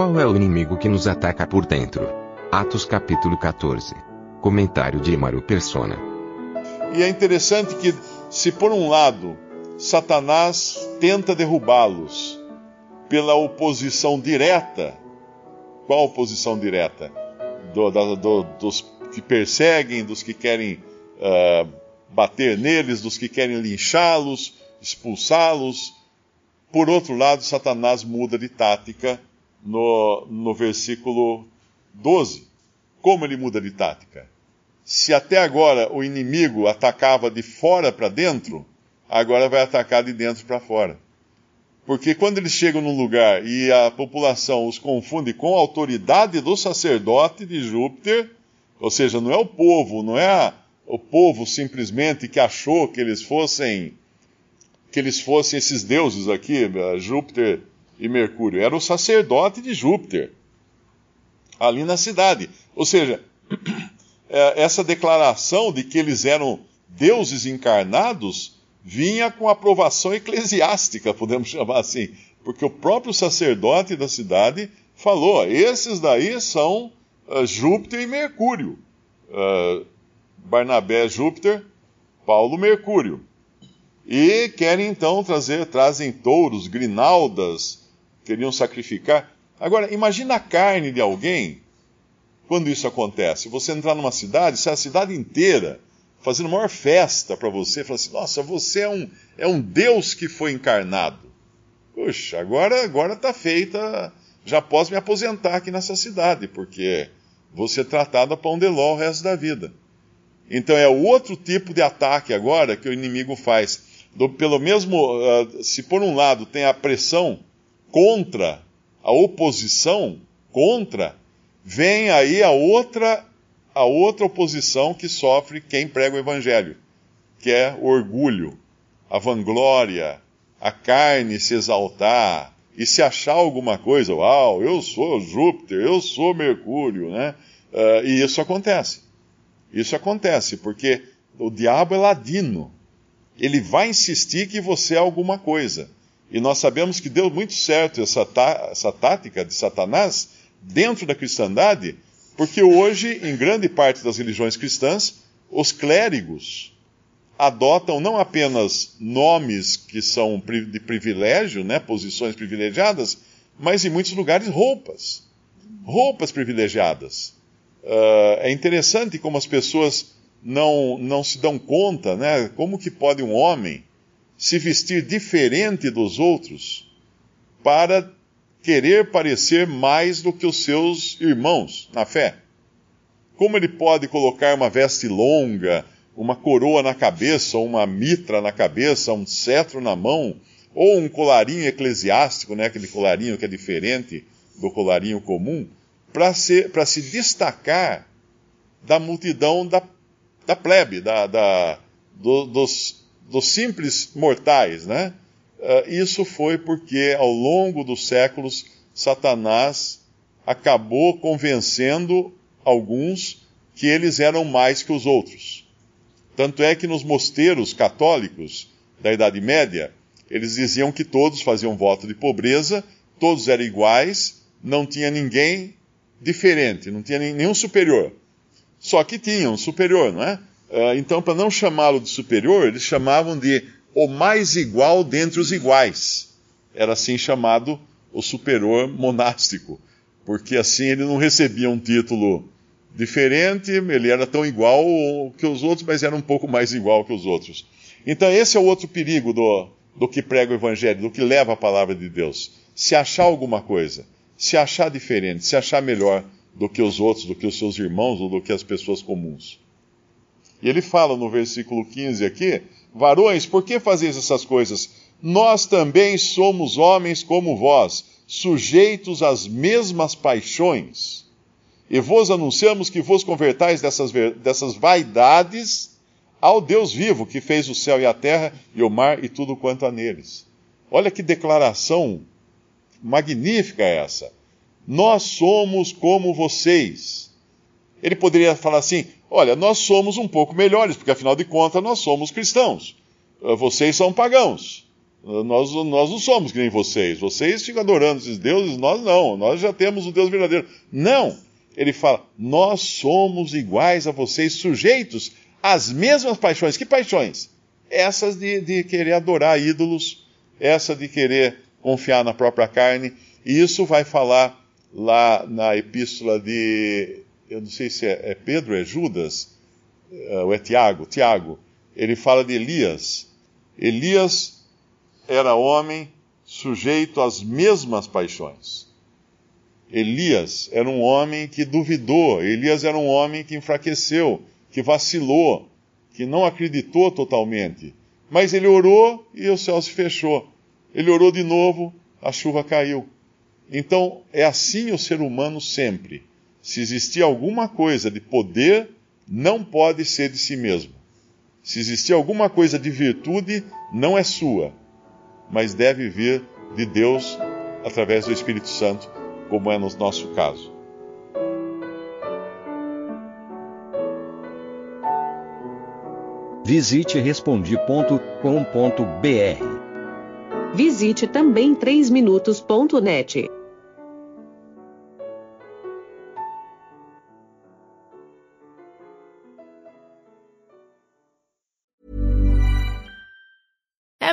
Qual é o inimigo que nos ataca por dentro? Atos capítulo 14. Comentário de Emaro Persona. E é interessante que, se por um lado Satanás tenta derrubá-los pela oposição direta, qual oposição direta? Do, do, dos que perseguem, dos que querem uh, bater neles, dos que querem linchá-los, expulsá-los. Por outro lado, Satanás muda de tática no, no versículo 12. Como ele muda de tática? Se até agora o inimigo atacava de fora para dentro, agora vai atacar de dentro para fora. Porque quando eles chegam num lugar e a população os confunde com a autoridade do sacerdote de Júpiter, ou seja, não é o povo, não é a, o povo simplesmente que achou que eles fossem que eles fossem esses deuses aqui, Júpiter e Mercúrio, era o sacerdote de Júpiter ali na cidade. Ou seja, é, essa declaração de que eles eram deuses encarnados vinha com aprovação eclesiástica, podemos chamar assim, porque o próprio sacerdote da cidade falou: esses daí são uh, Júpiter e Mercúrio. Uh, Barnabé Júpiter, Paulo Mercúrio. E querem então trazer, trazem touros, grinaldas, queriam sacrificar. Agora, imagina a carne de alguém quando isso acontece. Você entrar numa cidade, se a cidade inteira fazendo maior festa para você, falando assim: nossa, você é um, é um Deus que foi encarnado. Puxa, agora agora está feita, já posso me aposentar aqui nessa cidade, porque vou ser tratado a pão de ló o resto da vida. Então é outro tipo de ataque agora que o inimigo faz. Do, pelo mesmo, uh, se por um lado tem a pressão contra, a oposição contra, vem aí a outra a outra oposição que sofre quem prega o evangelho, que é o orgulho, a vanglória, a carne se exaltar e se achar alguma coisa, uau, eu sou Júpiter, eu sou Mercúrio, né? Uh, e isso acontece. Isso acontece porque o diabo é ladino. Ele vai insistir que você é alguma coisa. E nós sabemos que deu muito certo essa, essa tática de Satanás dentro da cristandade, porque hoje, em grande parte das religiões cristãs, os clérigos adotam não apenas nomes que são de privilégio, né, posições privilegiadas, mas em muitos lugares roupas. Roupas privilegiadas. Uh, é interessante como as pessoas não, não se dão conta, né? Como que pode um homem se vestir diferente dos outros para querer parecer mais do que os seus irmãos na fé? Como ele pode colocar uma veste longa, uma coroa na cabeça, uma mitra na cabeça, um cetro na mão, ou um colarinho eclesiástico, né, aquele colarinho que é diferente do colarinho comum, para se, se destacar da multidão da, da plebe, da, da do, dos, dos simples mortais, né? Uh, isso foi porque ao longo dos séculos Satanás acabou convencendo alguns que eles eram mais que os outros. Tanto é que nos mosteiros católicos da Idade Média, eles diziam que todos faziam voto de pobreza, todos eram iguais, não tinha ninguém diferente, não tinha nenhum superior. Só que tinha um superior, não é? Uh, então, para não chamá-lo de superior, eles chamavam de o mais igual dentre os iguais. Era assim chamado o superior monástico, porque assim ele não recebia um título diferente, ele era tão igual que os outros, mas era um pouco mais igual que os outros. Então, esse é o outro perigo do, do que prega o Evangelho, do que leva a palavra de Deus. Se achar alguma coisa, se achar diferente, se achar melhor do que os outros, do que os seus irmãos ou do que as pessoas comuns. E ele fala no versículo 15 aqui: Varões, por que fazeis essas coisas? Nós também somos homens como vós, sujeitos às mesmas paixões. E vos anunciamos que vos convertais dessas, dessas vaidades ao Deus vivo, que fez o céu e a terra e o mar e tudo quanto há neles. Olha que declaração magnífica essa. Nós somos como vocês. Ele poderia falar assim: olha, nós somos um pouco melhores, porque afinal de contas nós somos cristãos. Vocês são pagãos. Nós, nós não somos que nem vocês. Vocês ficam adorando esses deuses, nós não. Nós já temos o Deus verdadeiro. Não! Ele fala: nós somos iguais a vocês, sujeitos às mesmas paixões. Que paixões? Essas de, de querer adorar ídolos, essa de querer confiar na própria carne. E isso vai falar lá na epístola de. Eu não sei se é, é Pedro, é Judas, é, ou é Tiago. Tiago. Ele fala de Elias. Elias era homem sujeito às mesmas paixões. Elias era um homem que duvidou, Elias era um homem que enfraqueceu, que vacilou, que não acreditou totalmente. Mas ele orou e o céu se fechou. Ele orou de novo, a chuva caiu. Então é assim o ser humano sempre. Se existir alguma coisa de poder, não pode ser de si mesmo. Se existir alguma coisa de virtude, não é sua, mas deve vir de Deus através do Espírito Santo, como é no nosso caso. Visite respondi.com.br. Visite também 3minutos.net.